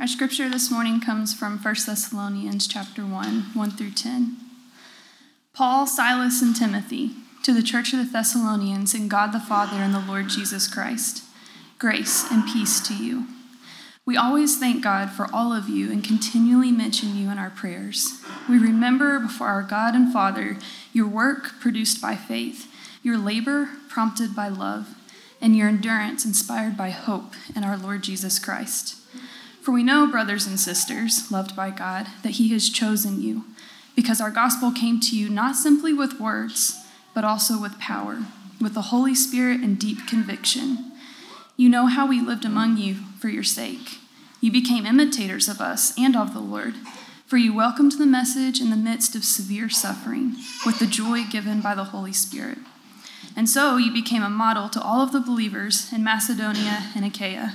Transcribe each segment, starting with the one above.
Our scripture this morning comes from 1 Thessalonians chapter 1, 1 through 10. Paul, Silas, and Timothy, to the church of the Thessalonians in God the Father and the Lord Jesus Christ, grace and peace to you. We always thank God for all of you and continually mention you in our prayers. We remember before our God and Father your work produced by faith, your labor prompted by love, and your endurance inspired by hope in our Lord Jesus Christ. For we know, brothers and sisters, loved by God, that He has chosen you, because our gospel came to you not simply with words, but also with power, with the Holy Spirit and deep conviction. You know how we lived among you for your sake. You became imitators of us and of the Lord, for you welcomed the message in the midst of severe suffering, with the joy given by the Holy Spirit. And so you became a model to all of the believers in Macedonia and Achaia.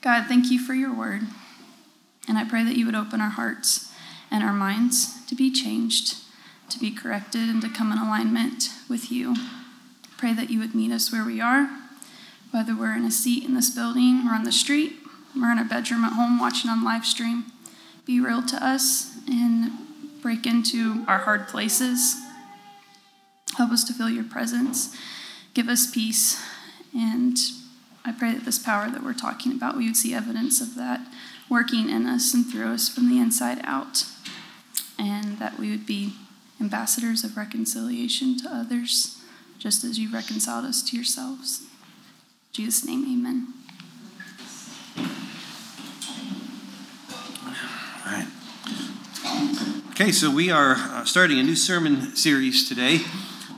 God, thank you for your word. And I pray that you would open our hearts and our minds to be changed, to be corrected, and to come in alignment with you. Pray that you would meet us where we are, whether we're in a seat in this building or on the street, or in a bedroom at home watching on live stream. Be real to us and break into our hard places. Help us to feel your presence. Give us peace and I pray that this power that we're talking about, we would see evidence of that working in us and through us from the inside out, and that we would be ambassadors of reconciliation to others, just as you reconciled us to yourselves. In Jesus' name, amen. All right. Okay, so we are uh, starting a new sermon series today,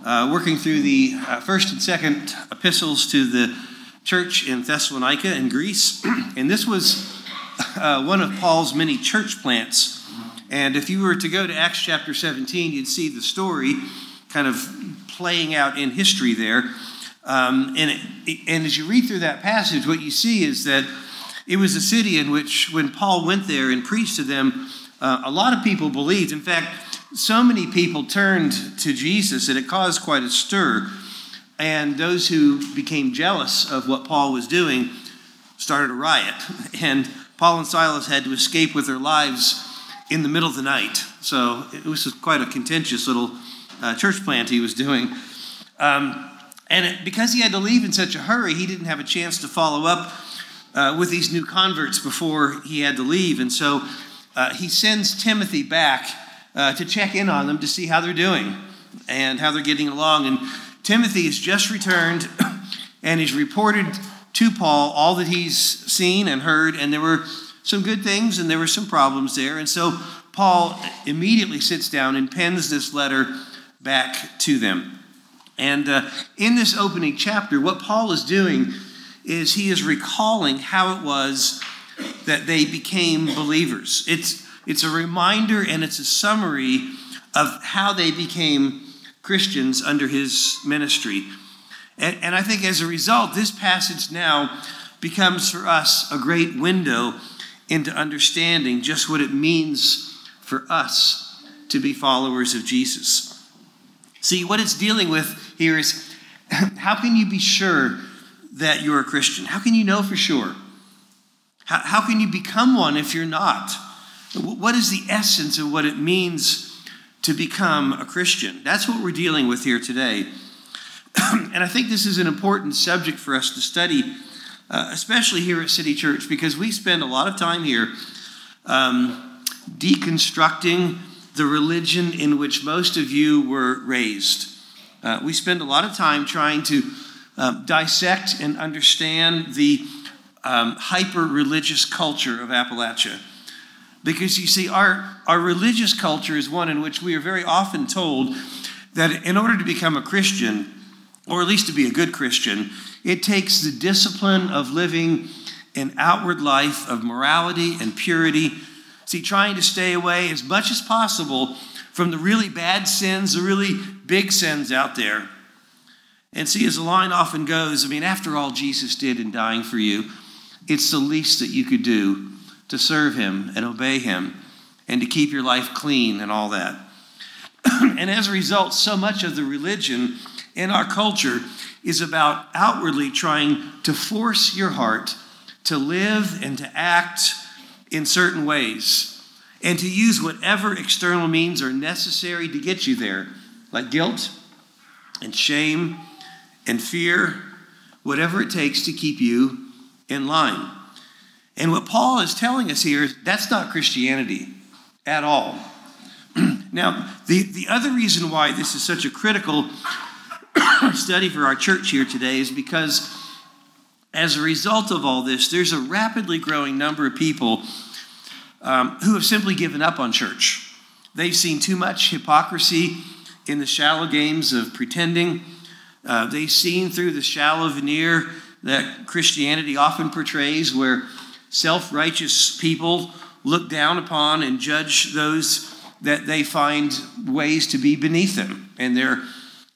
uh, working through the uh, first and second epistles to the church in Thessalonica in Greece. and this was uh, one of Paul's many church plants. And if you were to go to Acts chapter 17, you'd see the story kind of playing out in history there. Um, and, it, and as you read through that passage, what you see is that it was a city in which, when Paul went there and preached to them, uh, a lot of people believed. In fact, so many people turned to Jesus that it caused quite a stir. And those who became jealous of what Paul was doing started a riot. And Paul and Silas had to escape with their lives in the middle of the night. So it was quite a contentious little uh, church plant he was doing. Um, and it, because he had to leave in such a hurry, he didn't have a chance to follow up uh, with these new converts before he had to leave. And so uh, he sends Timothy back uh, to check in on them to see how they're doing and how they're getting along. And Timothy has just returned and he's reported to Paul all that he's seen and heard, and there were some good things and there were some problems there. And so Paul immediately sits down and pens this letter back to them. And uh, in this opening chapter, what Paul is doing is he is recalling how it was that they became believers. It's, it's a reminder and it's a summary of how they became Christians under his ministry. And, and I think as a result, this passage now becomes for us a great window into understanding just what it means for us to be followers of Jesus. See, what it's dealing with here is how can you be sure that you're a Christian? How can you know for sure? How, how can you become one if you're not? What is the essence of what it means to become a Christian. That's what we're dealing with here today. and I think this is an important subject for us to study, uh, especially here at City Church, because we spend a lot of time here um, deconstructing the religion in which most of you were raised. Uh, we spend a lot of time trying to um, dissect and understand the um, hyper religious culture of Appalachia. Because you see, our, our religious culture is one in which we are very often told that in order to become a Christian, or at least to be a good Christian, it takes the discipline of living an outward life of morality and purity. See, trying to stay away as much as possible from the really bad sins, the really big sins out there. And see, as the line often goes, I mean, after all Jesus did in dying for you, it's the least that you could do to serve him and obey him and to keep your life clean and all that. and as a result, so much of the religion in our culture is about outwardly trying to force your heart to live and to act in certain ways and to use whatever external means are necessary to get you there, like guilt and shame and fear, whatever it takes to keep you in line. And what Paul is telling us here is that's not Christianity at all. now, the, the other reason why this is such a critical study for our church here today is because as a result of all this, there's a rapidly growing number of people um, who have simply given up on church. They've seen too much hypocrisy in the shallow games of pretending. Uh, they've seen through the shallow veneer that Christianity often portrays, where self righteous people look down upon and judge those that they find ways to be beneath them and their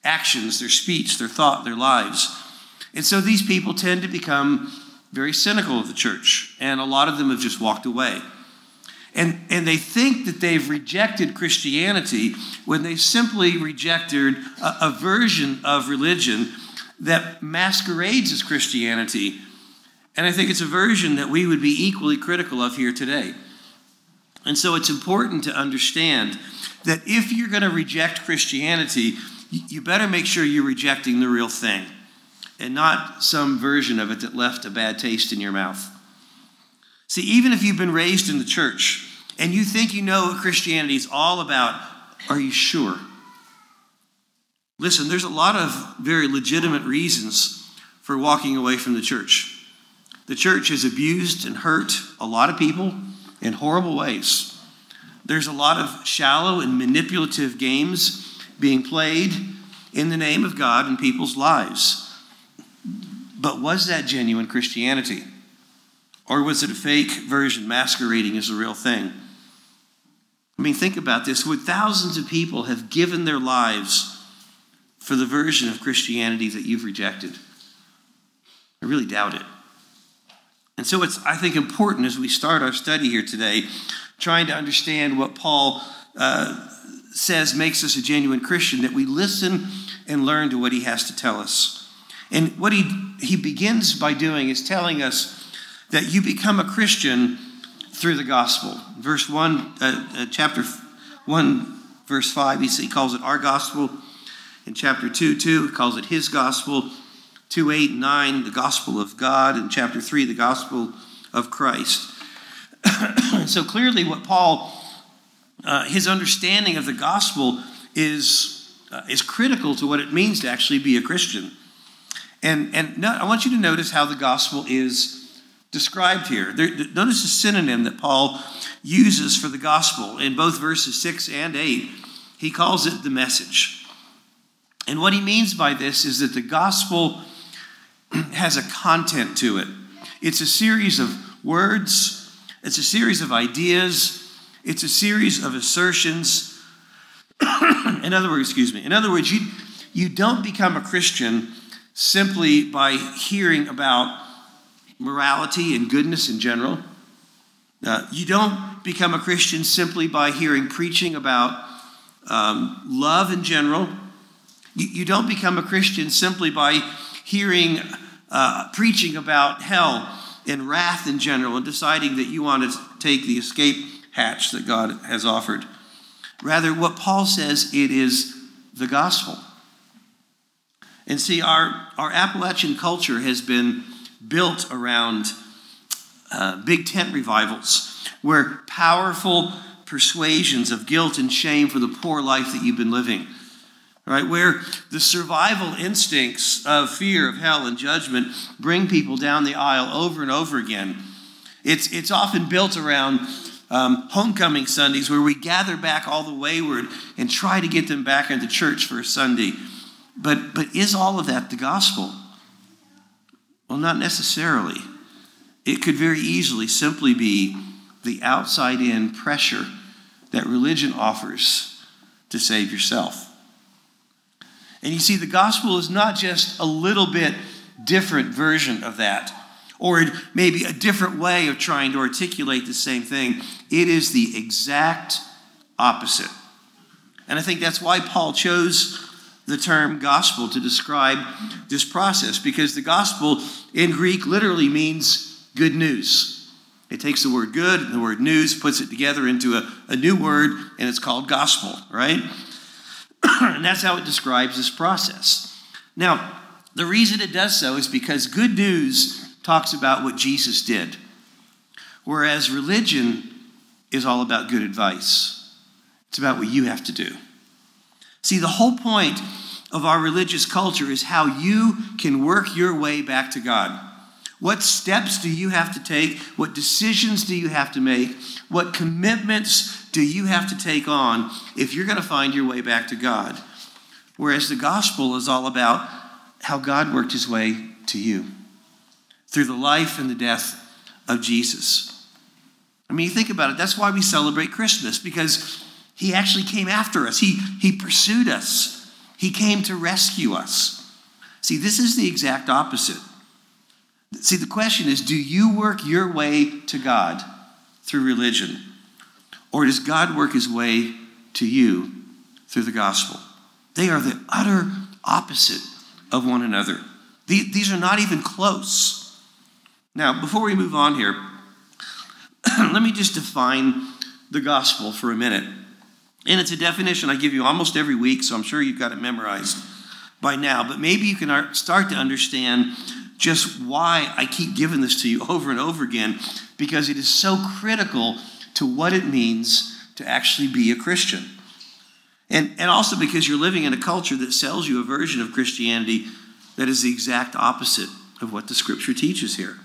actions, their speech, their thought, their lives. And so these people tend to become very cynical of the church, and a lot of them have just walked away. And, and they think that they've rejected Christianity when they simply rejected a, a version of religion that masquerades as Christianity. And I think it's a version that we would be equally critical of here today. And so it's important to understand that if you're going to reject Christianity, you better make sure you're rejecting the real thing and not some version of it that left a bad taste in your mouth. See, even if you've been raised in the church and you think you know what Christianity is all about, are you sure? Listen, there's a lot of very legitimate reasons for walking away from the church. The church has abused and hurt a lot of people in horrible ways. There's a lot of shallow and manipulative games being played in the name of God in people's lives. But was that genuine Christianity? Or was it a fake version masquerading as a real thing? I mean, think about this. Would thousands of people have given their lives for the version of Christianity that you've rejected? I really doubt it. And so it's, I think, important as we start our study here today, trying to understand what Paul uh, says makes us a genuine Christian, that we listen and learn to what he has to tell us. And what he, he begins by doing is telling us that you become a Christian through the gospel. Verse 1, uh, uh, chapter 1, verse 5, he, he calls it our gospel. In chapter 2, 2, he calls it his gospel. 2, 8, 9, the gospel of God, and chapter 3, the gospel of Christ. so clearly, what Paul, uh, his understanding of the gospel is, uh, is critical to what it means to actually be a Christian. And, and no, I want you to notice how the gospel is described here. There, notice the synonym that Paul uses for the gospel in both verses 6 and 8. He calls it the message. And what he means by this is that the gospel has a content to it. It's a series of words, it's a series of ideas, it's a series of assertions. in other words, excuse me, in other words, you, you don't become a Christian simply by hearing about morality and goodness in general. Uh, you don't become a Christian simply by hearing preaching about um, love in general. You, you, don't become a Christian simply by hearing uh, preaching about hell and wrath in general and deciding that you want to take the escape hatch that God has offered. Rather, what Paul says, it is the gospel. And see, our, our Appalachian culture has been built around uh, big tent revivals where powerful persuasions of guilt and shame for the poor life that you've been living right where the survival instincts of fear of hell and judgment bring people down the aisle over and over again it's, it's often built around um, homecoming sundays where we gather back all the wayward and try to get them back into church for a sunday but but is all of that the gospel well, not necessarily. it could very easily simply be the outside in pressure that religion offers to save yourself. And you see, the gospel is not just a little bit different version of that, or maybe a different way of trying to articulate the same thing. It is the exact opposite. And I think that's why Paul chose the term gospel to describe this process, because the gospel in Greek literally means good news. It takes the word good and the word news, puts it together into a, a new word, and it's called gospel, right? And that's how it describes this process. Now, the reason it does so is because good news talks about what Jesus did, whereas religion is all about good advice. It's about what you have to do. See, the whole point of our religious culture is how you can work your way back to God. What steps do you have to take? What decisions do you have to make? What commitments do you have to take on if you're going to find your way back to God? Whereas the gospel is all about how God worked his way to you through the life and the death of Jesus. I mean, you think about it, that's why we celebrate Christmas, because he actually came after us, he, he pursued us, he came to rescue us. See, this is the exact opposite. See, the question is do you work your way to God through religion? Or does God work his way to you through the gospel? They are the utter opposite of one another. These are not even close. Now, before we move on here, let me just define the gospel for a minute. And it's a definition I give you almost every week, so I'm sure you've got it memorized by now. But maybe you can start to understand just why I keep giving this to you over and over again, because it is so critical to what it means to actually be a Christian. And, and also because you're living in a culture that sells you a version of Christianity that is the exact opposite of what the scripture teaches here.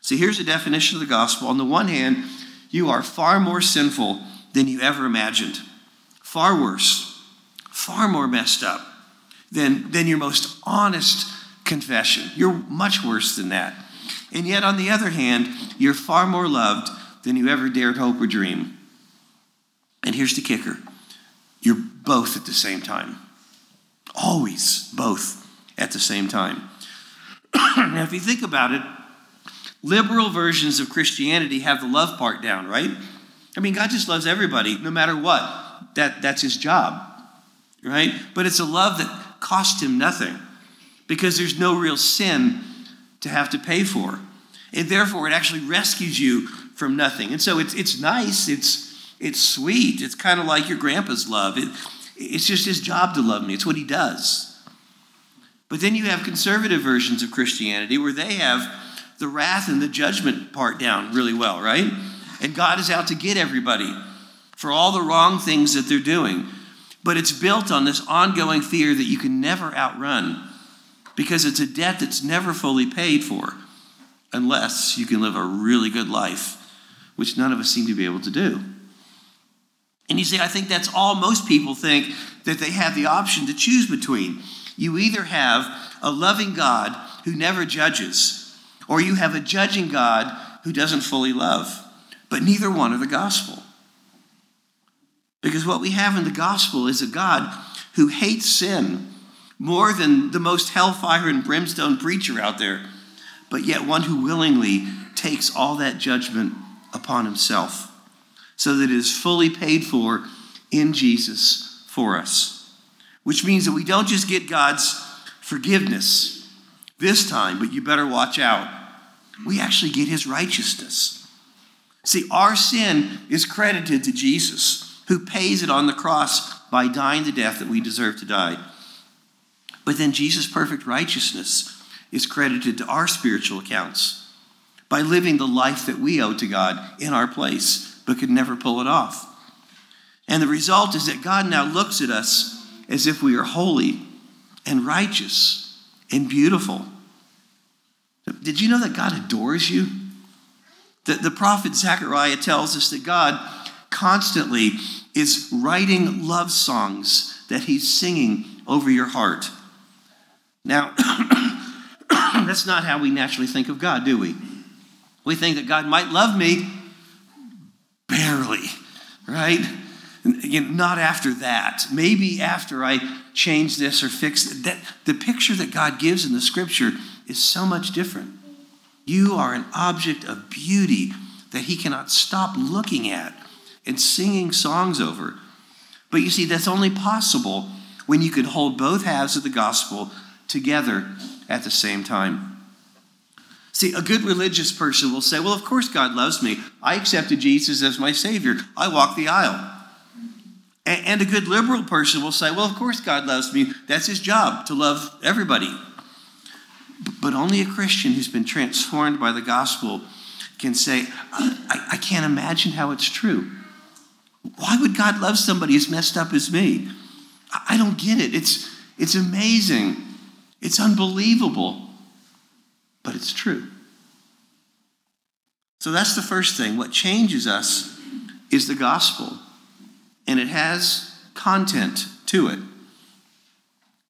See, here's a definition of the gospel. On the one hand, you are far more sinful than you ever imagined, far worse, far more messed up than, than your most honest confession. You're much worse than that. And yet, on the other hand, you're far more loved than you ever dared hope or dream. And here's the kicker you're both at the same time. Always both at the same time. now, if you think about it, liberal versions of Christianity have the love part down, right? I mean, God just loves everybody, no matter what. That, that's his job, right? But it's a love that cost him nothing because there's no real sin to have to pay for. And therefore, it actually rescues you from nothing. And so it's, it's nice, it's, it's sweet. It's kind of like your grandpa's love. It, it's just his job to love me, it's what he does. But then you have conservative versions of Christianity where they have the wrath and the judgment part down really well, right? And God is out to get everybody for all the wrong things that they're doing. But it's built on this ongoing fear that you can never outrun because it's a debt that's never fully paid for unless you can live a really good life, which none of us seem to be able to do. And you see, I think that's all most people think that they have the option to choose between. You either have a loving God who never judges, or you have a judging God who doesn't fully love. But neither one are the gospel. Because what we have in the gospel is a God who hates sin more than the most hellfire and brimstone preacher out there, but yet one who willingly takes all that judgment upon himself so that it is fully paid for in Jesus for us. Which means that we don't just get God's forgiveness this time, but you better watch out. We actually get his righteousness. See, our sin is credited to Jesus, who pays it on the cross by dying the death that we deserve to die. But then Jesus' perfect righteousness is credited to our spiritual accounts by living the life that we owe to God in our place, but could never pull it off. And the result is that God now looks at us as if we are holy and righteous and beautiful. Did you know that God adores you? The, the prophet Zechariah tells us that God constantly is writing love songs that he's singing over your heart. Now, that's not how we naturally think of God, do we? We think that God might love me barely, right? Not after that. Maybe after I change this or fix. That, the picture that God gives in the scripture is so much different. You are an object of beauty that He cannot stop looking at and singing songs over. But you see, that's only possible when you can hold both halves of the gospel together at the same time. See, a good religious person will say, Well, of course God loves me. I accepted Jesus as my Savior. I walk the aisle. And a good liberal person will say, Well, of course God loves me. That's his job, to love everybody. But only a Christian who's been transformed by the gospel can say, I, I can't imagine how it's true. Why would God love somebody as messed up as me? I don't get it. It's, it's amazing. It's unbelievable but it's true. So that's the first thing. What changes us is the gospel, and it has content to it.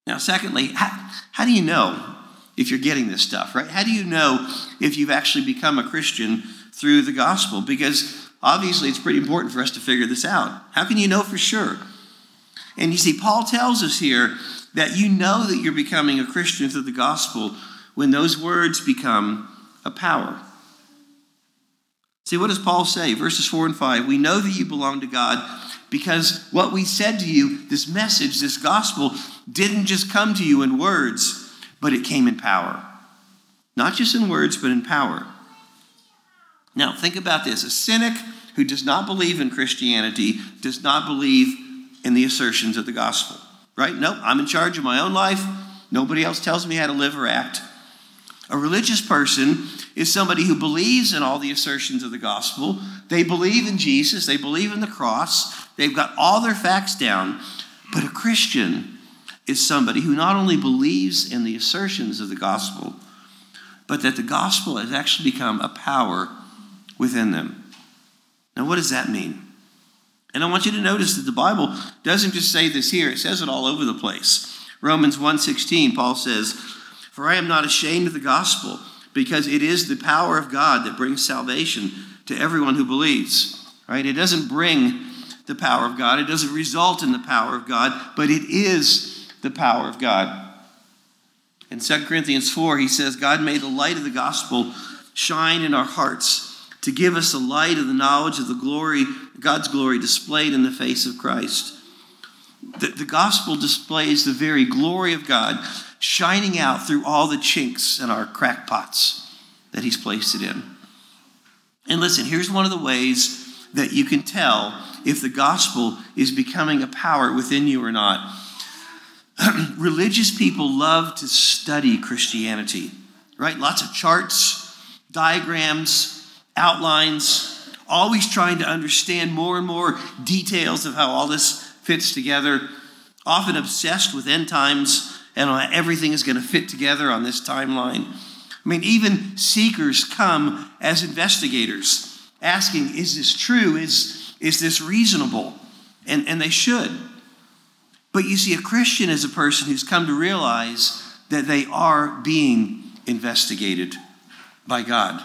Now, secondly, how, how do you know if you're getting this stuff, right? How do you know if you've actually become a Christian through the gospel? Because obviously it's pretty important for us to figure this out. How can you know for sure? And you see, Paul tells us here that you know that you're becoming a Christian through the gospel when those words become a power. See, what does Paul say? Verses 4 and 5 We know that you belong to God because what we said to you, this message, this gospel, didn't just come to you in words, but it came in power. Not just in words, but in power. Now, think about this a cynic who does not believe in Christianity does not believe in the assertions of the gospel, right? Nope, I'm in charge of my own life. Nobody else tells me how to live or act. A religious person is somebody who believes in all the assertions of the gospel. They believe in Jesus, they believe in the cross, they've got all their facts down. But a Christian is somebody who not only believes in the assertions of the gospel, but that the gospel has actually become a power within them. Now, what does that mean? And I want you to notice that the Bible doesn't just say this here, it says it all over the place. Romans 1:16, Paul says, for I am not ashamed of the gospel, because it is the power of God that brings salvation to everyone who believes. Right? It doesn't bring the power of God, it doesn't result in the power of God, but it is the power of God. In 2 Corinthians 4, he says, God made the light of the gospel shine in our hearts to give us the light of the knowledge of the glory, God's glory displayed in the face of Christ. The, the gospel displays the very glory of God shining out through all the chinks in our crackpots that He's placed it in. And listen, here's one of the ways that you can tell if the gospel is becoming a power within you or not. Religious people love to study Christianity, right? Lots of charts, diagrams, outlines, always trying to understand more and more details of how all this fits together, often obsessed with end times and everything is going to fit together on this timeline. I mean, even seekers come as investigators, asking, is this true? Is, is this reasonable? And, and they should. But you see, a Christian is a person who's come to realize that they are being investigated by God.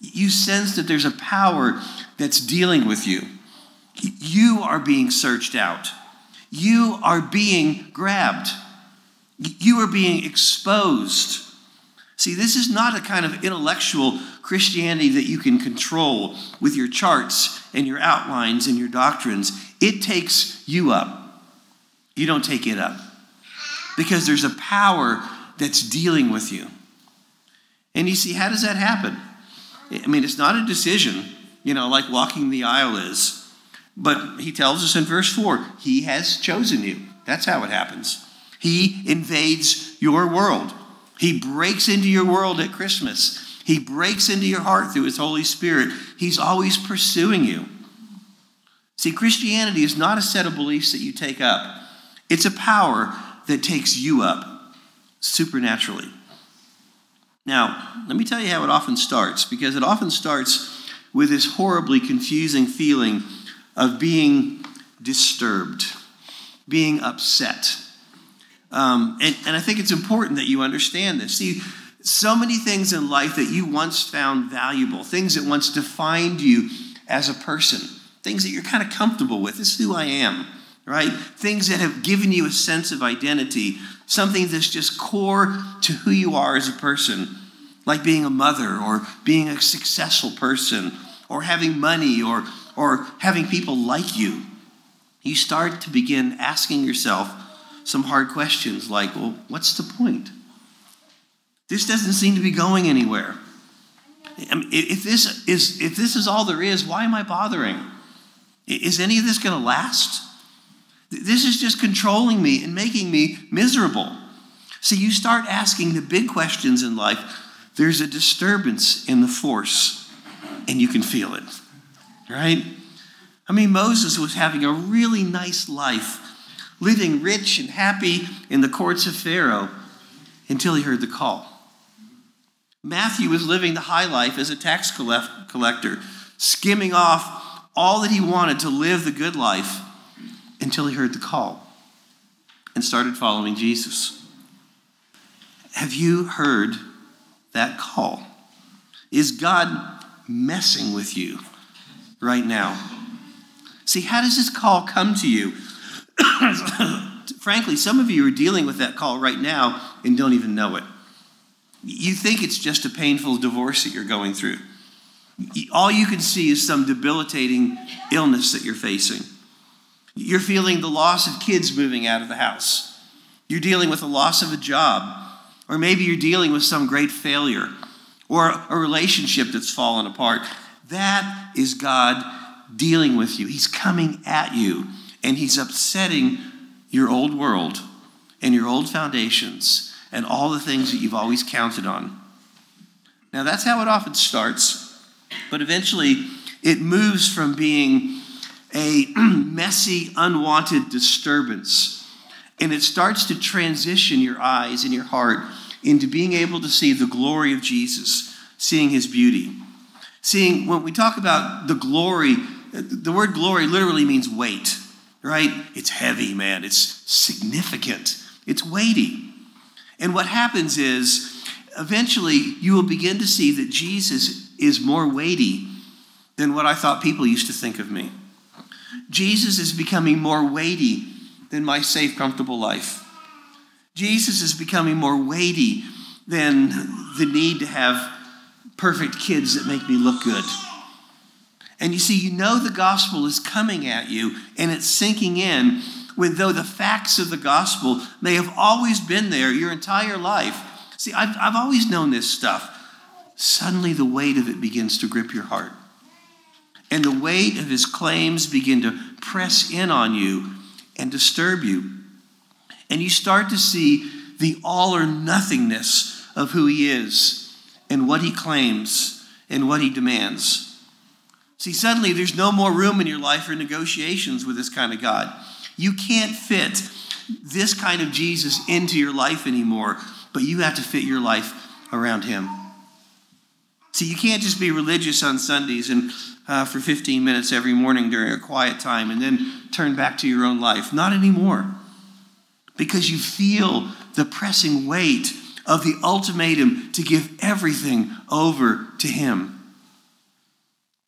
You sense that there's a power that's dealing with you. You are being searched out. You are being grabbed. You are being exposed. See, this is not a kind of intellectual Christianity that you can control with your charts and your outlines and your doctrines. It takes you up. You don't take it up. Because there's a power that's dealing with you. And you see, how does that happen? I mean, it's not a decision, you know, like walking the aisle is. But he tells us in verse 4 He has chosen you. That's how it happens. He invades your world. He breaks into your world at Christmas. He breaks into your heart through His Holy Spirit. He's always pursuing you. See, Christianity is not a set of beliefs that you take up, it's a power that takes you up supernaturally. Now, let me tell you how it often starts, because it often starts with this horribly confusing feeling of being disturbed, being upset um, and, and I think it's important that you understand this. See, so many things in life that you once found valuable, things that once defined you as a person, things that you're kind of comfortable with. This is who I am, right? Things that have given you a sense of identity, something that's just core to who you are as a person, like being a mother or being a successful person or having money or, or having people like you. You start to begin asking yourself some hard questions like, well, what's the point? This doesn't seem to be going anywhere. I mean, if, this is, if this is all there is, why am I bothering? Is any of this going to last? This is just controlling me and making me miserable. So you start asking the big questions in life. There's a disturbance in the force, and you can feel it, right? I mean, Moses was having a really nice life, living rich and happy in the courts of Pharaoh until he heard the call. Matthew was living the high life as a tax collector, skimming off all that he wanted to live the good life until he heard the call and started following Jesus. Have you heard that call? Is God messing with you right now? See, how does this call come to you? Frankly, some of you are dealing with that call right now and don't even know it. You think it's just a painful divorce that you're going through. All you can see is some debilitating illness that you're facing. You're feeling the loss of kids moving out of the house. You're dealing with the loss of a job. Or maybe you're dealing with some great failure or a relationship that's fallen apart. That is God dealing with you. He's coming at you and He's upsetting your old world and your old foundations and all the things that you've always counted on. Now, that's how it often starts, but eventually it moves from being a messy, unwanted disturbance, and it starts to transition your eyes and your heart into being able to see the glory of Jesus, seeing his beauty. Seeing, when we talk about the glory, the word glory literally means weight, right? It's heavy, man. It's significant, it's weighty. And what happens is, eventually, you will begin to see that Jesus is more weighty than what I thought people used to think of me. Jesus is becoming more weighty than my safe, comfortable life. Jesus is becoming more weighty than the need to have perfect kids that make me look good. And you see, you know the gospel is coming at you and it's sinking in when though the facts of the gospel may have always been there your entire life. See, I've, I've always known this stuff. Suddenly the weight of it begins to grip your heart. And the weight of his claims begin to press in on you and disturb you. And you start to see the all or nothingness of who he is and what he claims and what he demands. See, suddenly there's no more room in your life for negotiations with this kind of God. You can't fit this kind of Jesus into your life anymore, but you have to fit your life around him. See, you can't just be religious on Sundays and uh, for 15 minutes every morning during a quiet time and then turn back to your own life. Not anymore. Because you feel the pressing weight of the ultimatum to give everything over to Him.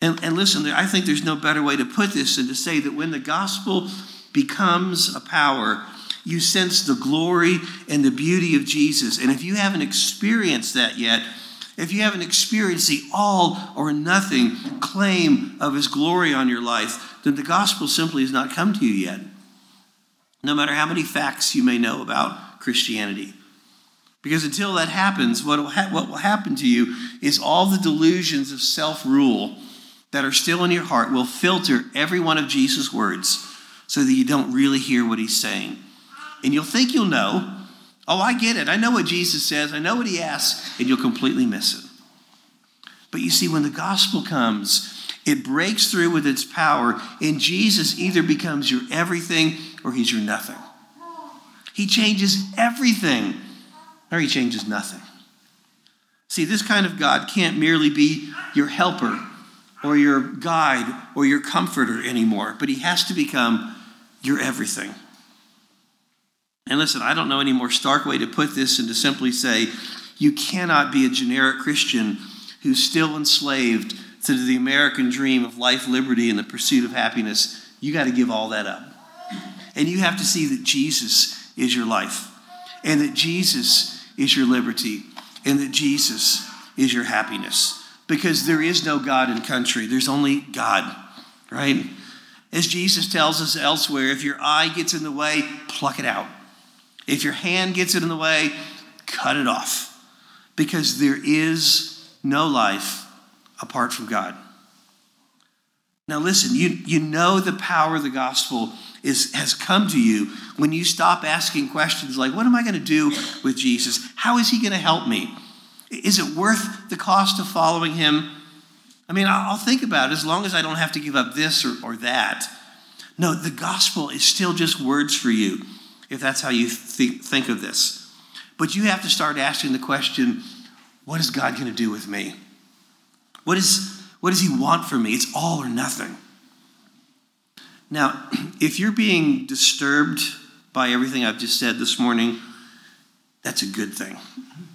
And, and listen, I think there's no better way to put this than to say that when the gospel becomes a power, you sense the glory and the beauty of Jesus. And if you haven't experienced that yet, if you haven't experienced the all or nothing claim of his glory on your life, then the gospel simply has not come to you yet. No matter how many facts you may know about Christianity. Because until that happens, what will, ha- what will happen to you is all the delusions of self rule that are still in your heart will filter every one of Jesus' words so that you don't really hear what he's saying. And you'll think you'll know. Oh, I get it. I know what Jesus says. I know what he asks. And you'll completely miss it. But you see, when the gospel comes, it breaks through with its power, and Jesus either becomes your everything or he's your nothing. He changes everything, or he changes nothing. See, this kind of God can't merely be your helper or your guide or your comforter anymore, but he has to become you're everything. And listen, I don't know any more stark way to put this than to simply say, You cannot be a generic Christian who's still enslaved to the American dream of life, liberty, and the pursuit of happiness. You got to give all that up. And you have to see that Jesus is your life, and that Jesus is your liberty, and that Jesus is your happiness. Because there is no God in country, there's only God, right? As Jesus tells us elsewhere, if your eye gets in the way, pluck it out. If your hand gets it in the way, cut it off. Because there is no life apart from God. Now, listen, you, you know the power of the gospel is, has come to you when you stop asking questions like, What am I going to do with Jesus? How is he going to help me? Is it worth the cost of following him? I mean, I'll think about it as long as I don't have to give up this or, or that. No, the gospel is still just words for you, if that's how you th- think of this. But you have to start asking the question what is God going to do with me? What, is, what does He want from me? It's all or nothing. Now, if you're being disturbed by everything I've just said this morning, that's a good thing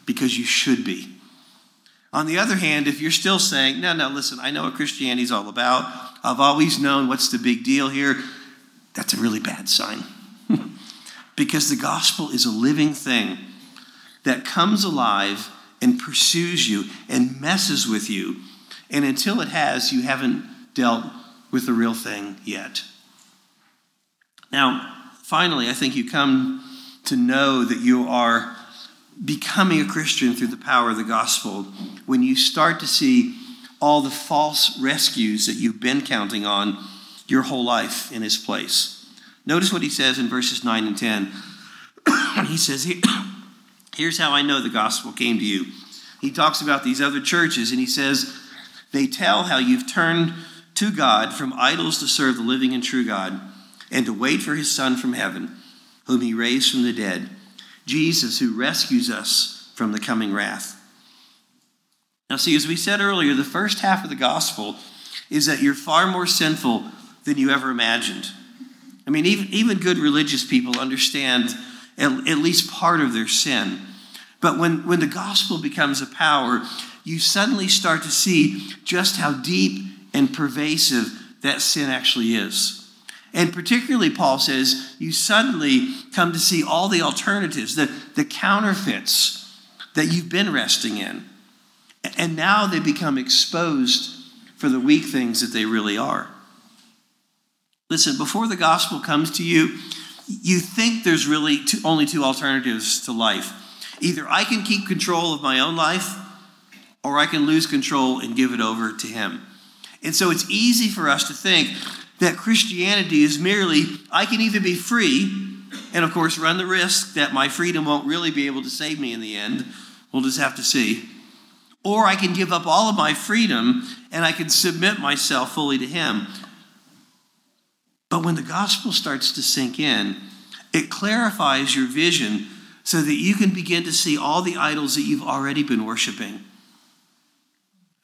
because you should be. On the other hand, if you're still saying, no, no, listen, I know what Christianity's all about, I've always known what's the big deal here, that's a really bad sign. Because the gospel is a living thing that comes alive and pursues you and messes with you. And until it has, you haven't dealt with the real thing yet. Now, finally, I think you come to know that you are becoming a Christian through the power of the gospel when you start to see all the false rescues that you've been counting on your whole life in his place. Notice what he says in verses 9 and 10. he says, Here's how I know the gospel came to you. He talks about these other churches and he says, They tell how you've turned to God from idols to serve the living and true God and to wait for his Son from heaven, whom he raised from the dead Jesus who rescues us from the coming wrath. Now, see, as we said earlier, the first half of the gospel is that you're far more sinful than you ever imagined. I mean, even, even good religious people understand at, at least part of their sin. But when, when the gospel becomes a power, you suddenly start to see just how deep and pervasive that sin actually is. And particularly, Paul says, you suddenly come to see all the alternatives, the, the counterfeits that you've been resting in. And now they become exposed for the weak things that they really are. Listen, before the gospel comes to you, you think there's really two, only two alternatives to life. Either I can keep control of my own life, or I can lose control and give it over to Him. And so it's easy for us to think that Christianity is merely, I can either be free, and of course run the risk that my freedom won't really be able to save me in the end. We'll just have to see. Or I can give up all of my freedom and I can submit myself fully to Him. But when the gospel starts to sink in, it clarifies your vision so that you can begin to see all the idols that you've already been worshiping.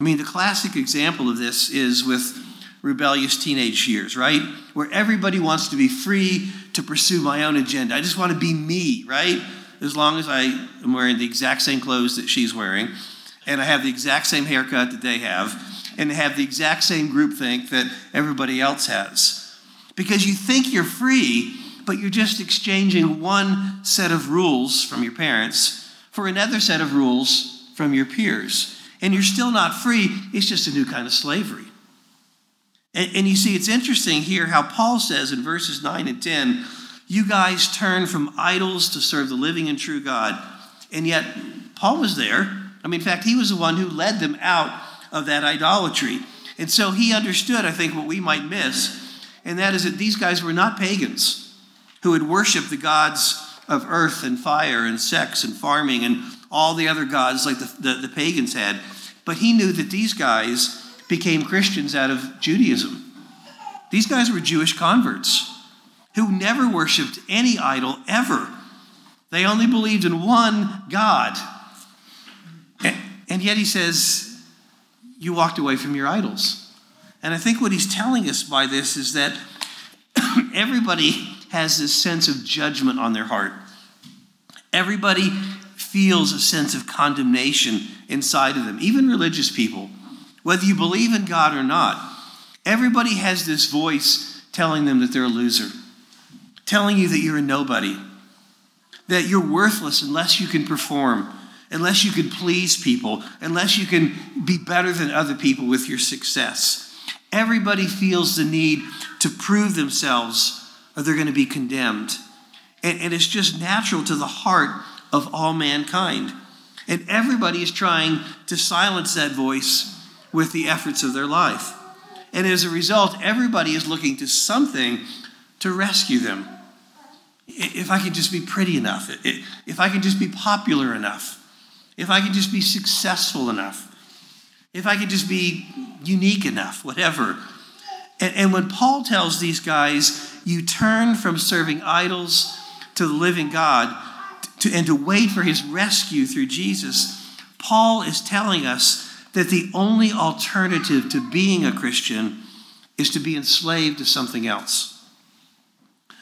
I mean, the classic example of this is with rebellious teenage years, right? Where everybody wants to be free to pursue my own agenda. I just want to be me, right? As long as I am wearing the exact same clothes that she's wearing, and I have the exact same haircut that they have, and have the exact same groupthink that everybody else has. Because you think you're free, but you're just exchanging one set of rules from your parents for another set of rules from your peers. And you're still not free, it's just a new kind of slavery. And, and you see, it's interesting here how Paul says in verses 9 and 10 you guys turn from idols to serve the living and true God. And yet, Paul was there. I mean, in fact, he was the one who led them out of that idolatry. And so he understood, I think, what we might miss, and that is that these guys were not pagans who had worshiped the gods of earth and fire and sex and farming and all the other gods like the, the, the pagans had. But he knew that these guys became Christians out of Judaism. These guys were Jewish converts who never worshiped any idol ever. They only believed in one God. And yet he says, You walked away from your idols. And I think what he's telling us by this is that everybody has this sense of judgment on their heart. Everybody feels a sense of condemnation inside of them, even religious people. Whether you believe in God or not, everybody has this voice telling them that they're a loser, telling you that you're a nobody, that you're worthless unless you can perform, unless you can please people, unless you can be better than other people with your success. Everybody feels the need to prove themselves or they're going to be condemned. And, and it's just natural to the heart of all mankind. And everybody is trying to silence that voice with the efforts of their life. And as a result, everybody is looking to something to rescue them. If I can just be pretty enough, if I can just be popular enough, if I can just be successful enough, if I could just be unique enough, whatever. And, and when Paul tells these guys, you turn from serving idols to the living God to, and to wait for his rescue through Jesus, Paul is telling us that the only alternative to being a Christian is to be enslaved to something else.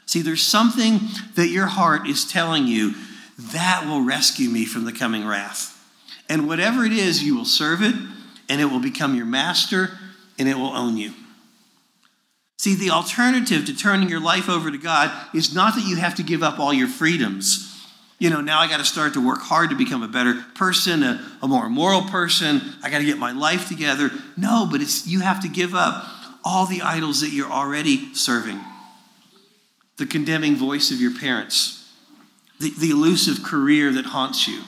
See, there's something that your heart is telling you that will rescue me from the coming wrath. And whatever it is, you will serve it, and it will become your master, and it will own you. See, the alternative to turning your life over to God is not that you have to give up all your freedoms you know, now I got to start to work hard to become a better person, a, a more moral person. I got to get my life together. No, but it's you have to give up all the idols that you're already serving. The condemning voice of your parents, the, the elusive career that haunts you,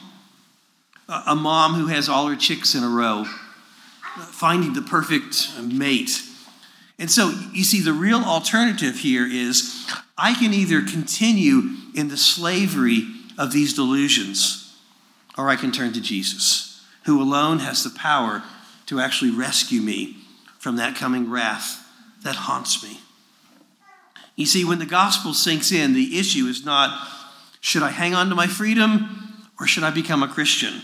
a, a mom who has all her chicks in a row, finding the perfect mate. And so you see, the real alternative here is I can either continue in the slavery of these delusions, or I can turn to Jesus, who alone has the power to actually rescue me from that coming wrath that haunts me. You see, when the gospel sinks in, the issue is not should I hang on to my freedom or should I become a Christian?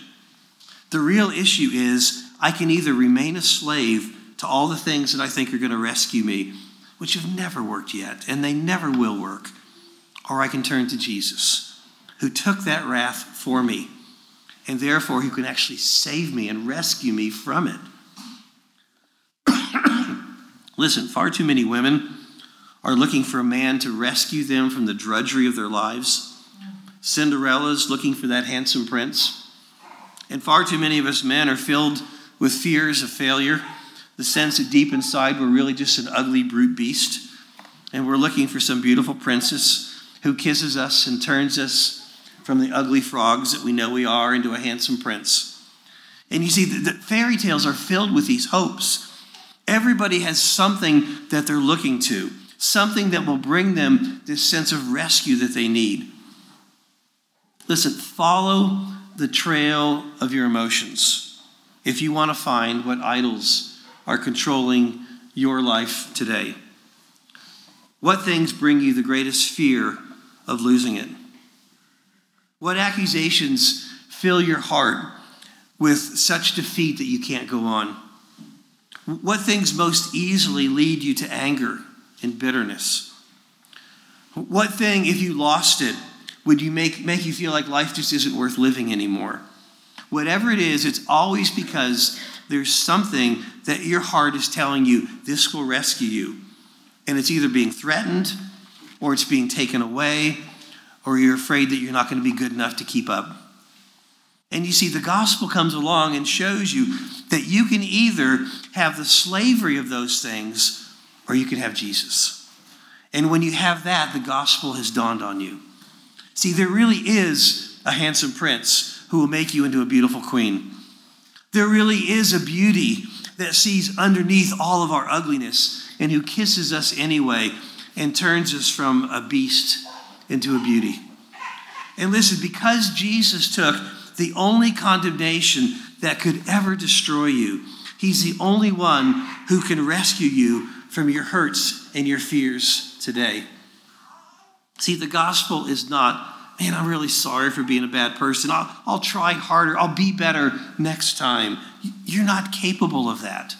The real issue is I can either remain a slave to all the things that I think are going to rescue me, which have never worked yet, and they never will work, or I can turn to Jesus who took that wrath for me, and therefore who can actually save me and rescue me from it. Listen, far too many women are looking for a man to rescue them from the drudgery of their lives. Cinderella's looking for that handsome prince. And far too many of us men are filled with fears of failure, the sense that deep inside we're really just an ugly brute beast. And we're looking for some beautiful princess who kisses us and turns us from the ugly frogs that we know we are into a handsome prince. And you see, the, fairy tales are filled with these hopes. Everybody has something that they're looking to, something that will bring them this sense of rescue that they need. Listen, follow the trail of your emotions if you want to find what idols are controlling your life today. What things bring you the greatest fear of losing it? What accusations fill your heart with such defeat that you can't go on? What things most easily lead you to anger and bitterness? What thing, if you lost it, would you make, make you feel like life just isn't worth living anymore? Whatever it is, it's always because there's something that your heart is telling you this will rescue you. And it's either being threatened or it's being taken away or you're afraid that you're not going to be good enough to keep up. And you see, the gospel comes along and shows you that you can either have the slavery of those things or you can have Jesus. And when you have that, the gospel has dawned on you. See, there really is a handsome prince who will make you into a beautiful queen. There really is a beauty that sees underneath all of our ugliness and who kisses us anyway and turns us from a beast into a beauty. And listen, because Jesus took the only condemnation that could ever destroy you, He's the only one who can rescue you from your hurts and your fears today. See, the gospel is not, man, I'm really sorry for being a bad person. I'll, I'll try harder. I'll be better next time. You're not capable of that.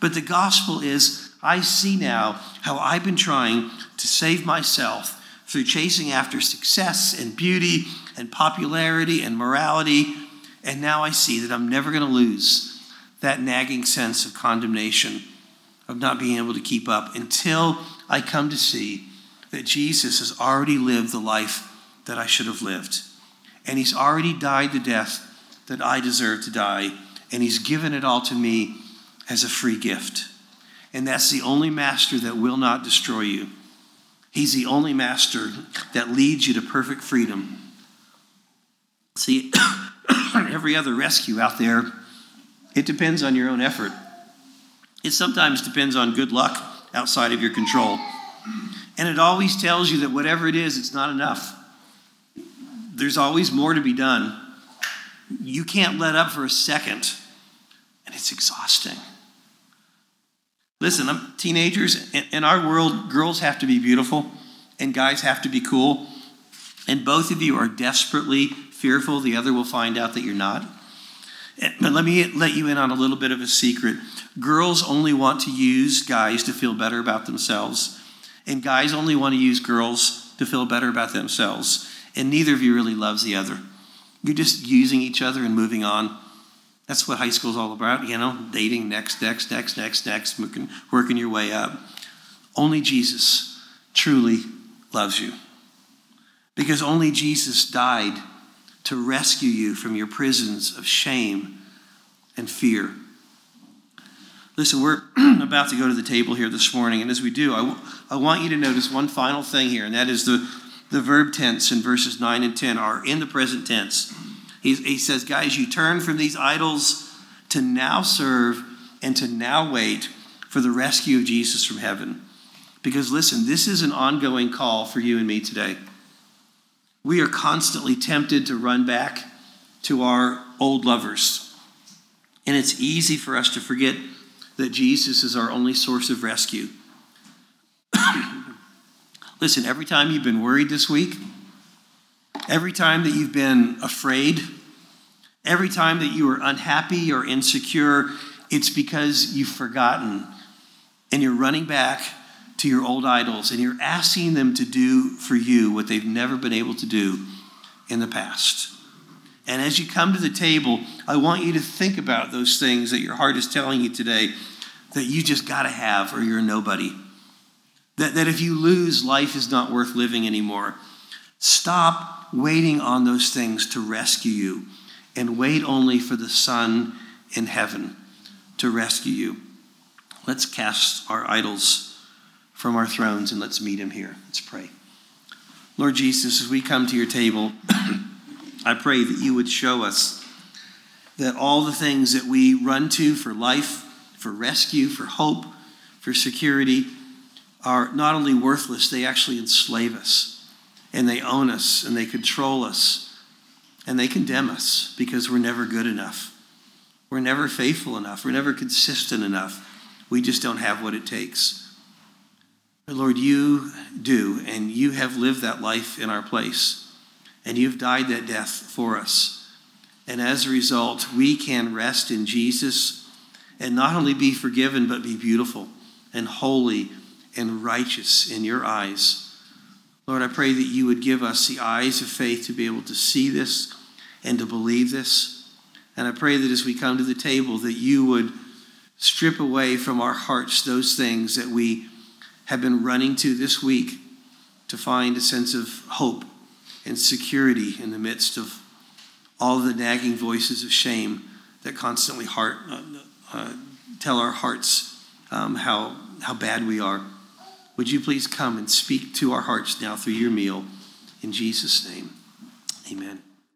But the gospel is, I see now how I've been trying to save myself through chasing after success and beauty and popularity and morality. And now I see that I'm never going to lose that nagging sense of condemnation, of not being able to keep up until I come to see that Jesus has already lived the life that I should have lived. And he's already died the death that I deserve to die. And he's given it all to me as a free gift. And that's the only master that will not destroy you. He's the only master that leads you to perfect freedom. See, every other rescue out there, it depends on your own effort. It sometimes depends on good luck outside of your control. And it always tells you that whatever it is, it's not enough. There's always more to be done. You can't let up for a second, and it's exhausting. Listen, I'm teenagers. In our world, girls have to be beautiful and guys have to be cool. And both of you are desperately fearful the other will find out that you're not. But let me let you in on a little bit of a secret. Girls only want to use guys to feel better about themselves, and guys only want to use girls to feel better about themselves. And neither of you really loves the other. You're just using each other and moving on. That's what high school is all about, you know, dating next, next, next, next, next, working, working your way up. Only Jesus truly loves you. Because only Jesus died to rescue you from your prisons of shame and fear. Listen, we're about to go to the table here this morning, and as we do, I, w- I want you to notice one final thing here, and that is the, the verb tense in verses 9 and 10 are in the present tense. He, he says, Guys, you turn from these idols to now serve and to now wait for the rescue of Jesus from heaven. Because listen, this is an ongoing call for you and me today. We are constantly tempted to run back to our old lovers. And it's easy for us to forget that Jesus is our only source of rescue. Listen, every time you've been worried this week, Every time that you've been afraid, every time that you are unhappy or insecure, it's because you've forgotten and you're running back to your old idols and you're asking them to do for you what they've never been able to do in the past. And as you come to the table, I want you to think about those things that your heart is telling you today that you just got to have or you're nobody. That, that if you lose, life is not worth living anymore. Stop waiting on those things to rescue you, and wait only for the Son in heaven to rescue you. Let's cast our idols from our thrones and let's meet him here. Let's pray. Lord Jesus, as we come to your table, I pray that you would show us that all the things that we run to for life, for rescue, for hope, for security are not only worthless, they actually enslave us and they own us and they control us and they condemn us because we're never good enough. We're never faithful enough. We're never consistent enough. We just don't have what it takes. But Lord, you do, and you have lived that life in our place, and you've died that death for us. And as a result, we can rest in Jesus and not only be forgiven, but be beautiful and holy and righteous in your eyes. Lord, I pray that you would give us the eyes of faith to be able to see this and to believe this. And I pray that as we come to the table, that you would strip away from our hearts those things that we have been running to this week to find a sense of hope and security in the midst of all the nagging voices of shame that constantly heart, uh, uh, tell our hearts um, how, how bad we are. Would you please come and speak to our hearts now through your meal? In Jesus' name, amen.